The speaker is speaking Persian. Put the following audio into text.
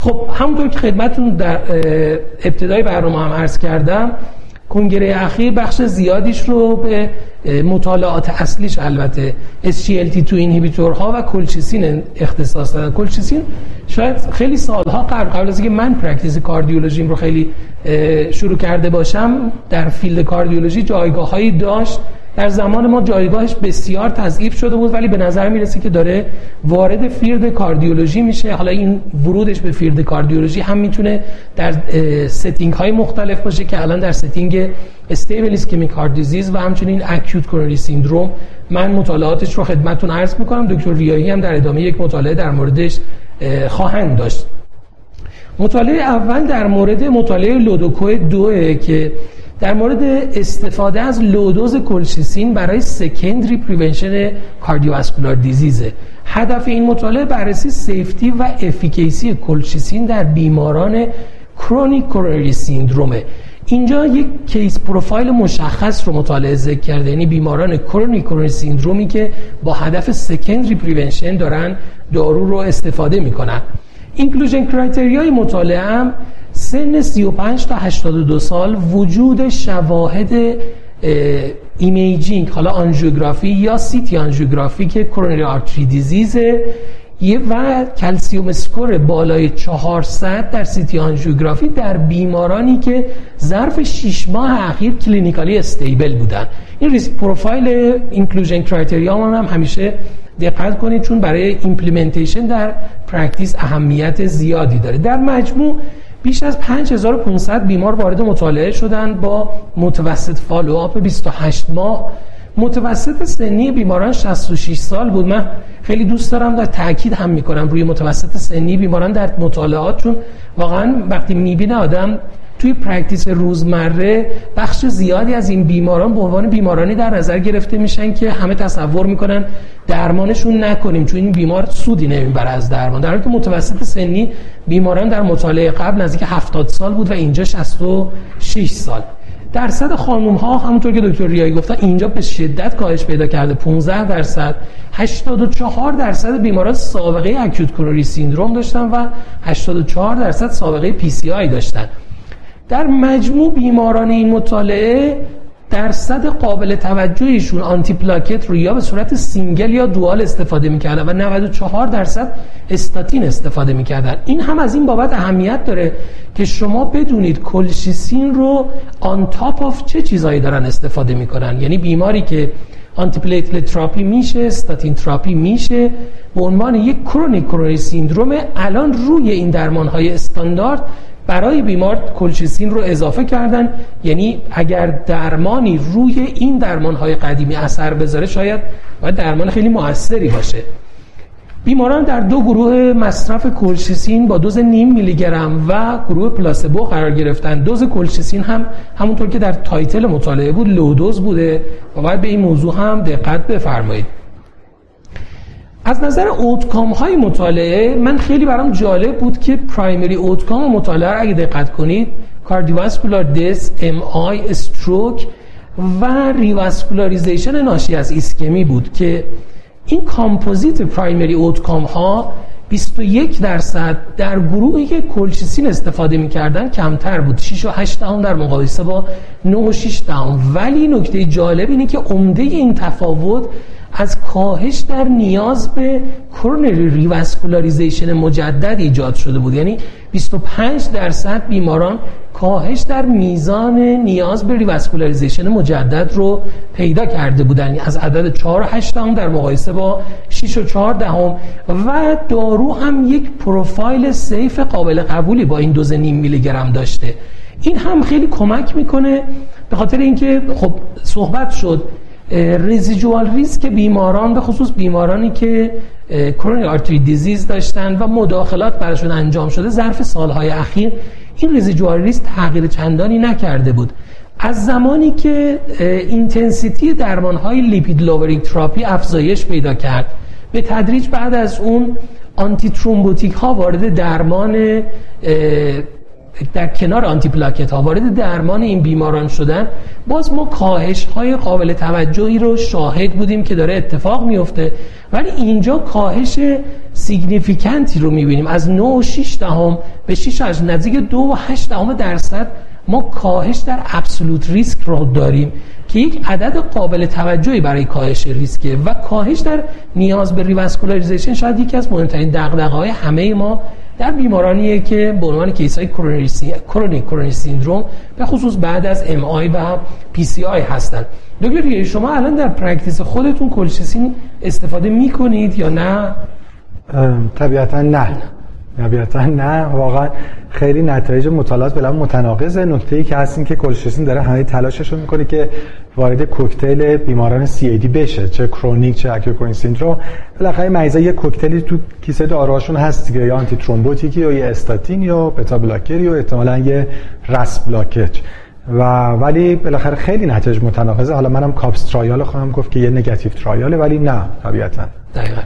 خب همونطور که خدمتون در ابتدای برنامه هم عرض کردم کنگره اخیر بخش زیادیش رو به مطالعات اصلیش البته SGLT2 inhibitor ها و colchicine اختصاص دادن. colchicine شاید خیلی سالها قبل قبل از اینکه من practice کاردیولوژیم رو خیلی شروع کرده باشم در field کاردیولوژی جایگاه هایی داشت. در زمان ما جایگاهش بسیار تضعیف شده بود ولی به نظر می‌رسه که داره وارد field کاردیولوژی میشه. حالا این ورودش به field کاردیولوژی هم می‌تونه در setting های مختلف باشه که الان در setting stable ischemic heart disease و همچنین acute coronary syndrome من مطالعاتش رو خدمتتون عرض می‌کنم. دکتر ریایی هم در ادامه یک مطالعه در موردش خواهند داشت. مطالعه اول در مورد مطالعه LoDoCo دوه که در مورد استفاده از low dose colchicine برای secondary prevention cardiovascular disease ه هدف این مطالعه بررسی safety و efficacy colchicine در بیماران chronic coronary syndrome ه اینجا یک case profile مشخص رو مطالعه ذکر کرده. یعنی بیماران chronic coronary syndrome ی که با هدف secondary prevention دارن دارو رو استفاده می‌کنن. inclusion criteria ی مطالعه هم سن 35 تا 82 سال وجود شواهد imaging حالا آنژیوگرافی یا CT آنژیوگرافی که coronary artery disease ه و calcium score بالای 400 در CT آنژیوگرافی در بیمارانی که ظرف 6 ماه اخیر clinically stable بودن. این risk profile inclusion criteria هم همیشه دقت کنید چون برای implementation در practice اهمیت زیادی داره. در مجموع بیش از 5500 بیمار وارد مطالعه شدند با متوسط follow-up 28 ماه. متوسط سنی بیماران 66 سال بود. من خیلی دوست دارم در تاکید هم می‌کنم روی متوسط سنی بیماران در مطالعات چون واقعا وقتی می‌بینه آدم توی practice روزمره بخش زیادی از این بیماران به عنوان بیمارانی در نظر گرفته میشن که همه تصور می‌کنن درمانشون نکنیم چون این بیمار سودی نمی‌بره از درمان. در حالی که متوسط سنی بیماران در مطالعه قبل نزدیک 70 سال بود و اینجا 66 سال. درصد خانم ها همونطور که دکتر ریایی گفتن اینجا به شدت کاهش پیدا کرده. 15 درصد 84 درصد بیماران سابقه اکوت کرونری سیندروم داشتن و 84 درصد سابقه PCI داشتن. در مجموع بیماران این مطالعه درصد قابل توجهشون آنتی پلاکت رو یا به صورت single یا dual استفاده می‌کردن و 94 درصد استاتین استفاده می‌کردن. این هم از این بابت اهمیت داره که شما بدونید colchicine رو on top of چه چیزایی دارن استفاده می‌کنن. یعنی بیماری که antiplatelet therapy میشه statin therapy میشه. به عنوان یک chronic coronary syndrome الان روی این درمان های استاندارد برای بیمار colchicine رو اضافه کردن. یعنی اگر درمانی روی این درمانهای قدیمی اثر بذاره شاید باید درمان خیلی موثری باشه. بیماران در دو گروه مصرف colchicine با دوز نیم میلی گرم و گروه placebo قرار گرفتن. دوز colchicine هم همونطور که در title مطالعه بود low dose بوده و باید به این موضوع هم دقت بفرمایید. از نظر outcome های مطالعه من خیلی برام جالب بود که primary outcome مطالعه اگه دقت کنید cardiovascular death MI stroke و revascularization ناشی از ایسکمی بود که این composite primary outcome ها 21 درصد در گروهی که colchicine استفاده می‌کردن کمتر بود. 6 و 8 دهم در مقایسه با 9 و 6 دهم. ولی نکته جالب اینه که عمده این تفاوت از کاهش در نیاز به coronary revascularization مجدد ایجاد شده بود. یعنی 25 درصد بیماران کاهش در میزان نیاز به revascularization مجدد رو پیدا کرده بودن. از عدد 4 و 8 دهم در مقایسه با 6 و 4 دهم. و دارو هم یک profile safe قابل قبولی با این دوز نیم میلی گرم داشته. این هم خیلی کمک می‌کنه به خاطر اینکه خب صحبت شد residual risk بیماران به خصوص بیمارانی که coronary artery disease داشتن و مداخلات براشون انجام شده ظرف سالهای اخیر این residual risk تغییر چندانی نکرده بود. از زمانی که intensity درمان های lipid lowering therapy افزایش پیدا کرد به تدریج بعد از اون antithrombotic ها وارد درمان در کنار آنتی پلاکت ها وارد درمان این بیماران شدن باز ما کاهش های قابل توجهی رو شاهد بودیم که داره اتفاق میفته ولی اینجا کاهش significant ی رو می‌بینیم. از 9.6 دهم به 6 از نزدیک 2.8 دهم درصد ما کاهش در absolute risk رو داریم که یک عدد قابل توجهی برای کاهش ریسکه و کاهش در نیاز به revascularization شاید یکی از مهمترین دغدغه‌های همه ما در بیمارانیه که به عنوان case های chronic coronary syndrome به خصوص بعد از MI و PCI هستن. دکتر شما الان در practice خودتون colchicine استفاده می‌کنید یا نه؟ طبیعتا نه. طبیعتا نه. واقعا خیلی نتایج مطالعات بلا متناقضه نکته ای که هست این که colchicine داره همه تلاشش رو می‌کنه که وارد کوکتل بیماران سی بشه چه chronic چه acute syndrome بالاخره مریضا یه کوکتلی تو کیسه داروهاشون هست که یا antithrombotic ی یا یه استاتین یا beta blocker یا احتمالاً یه RAS blockage و ولی بالاخره خیلی نتایج متناقضه. حالا منم COPS trial خواهم گفت که یه negative trial ه ولی نه طبیعتا. دقیقا.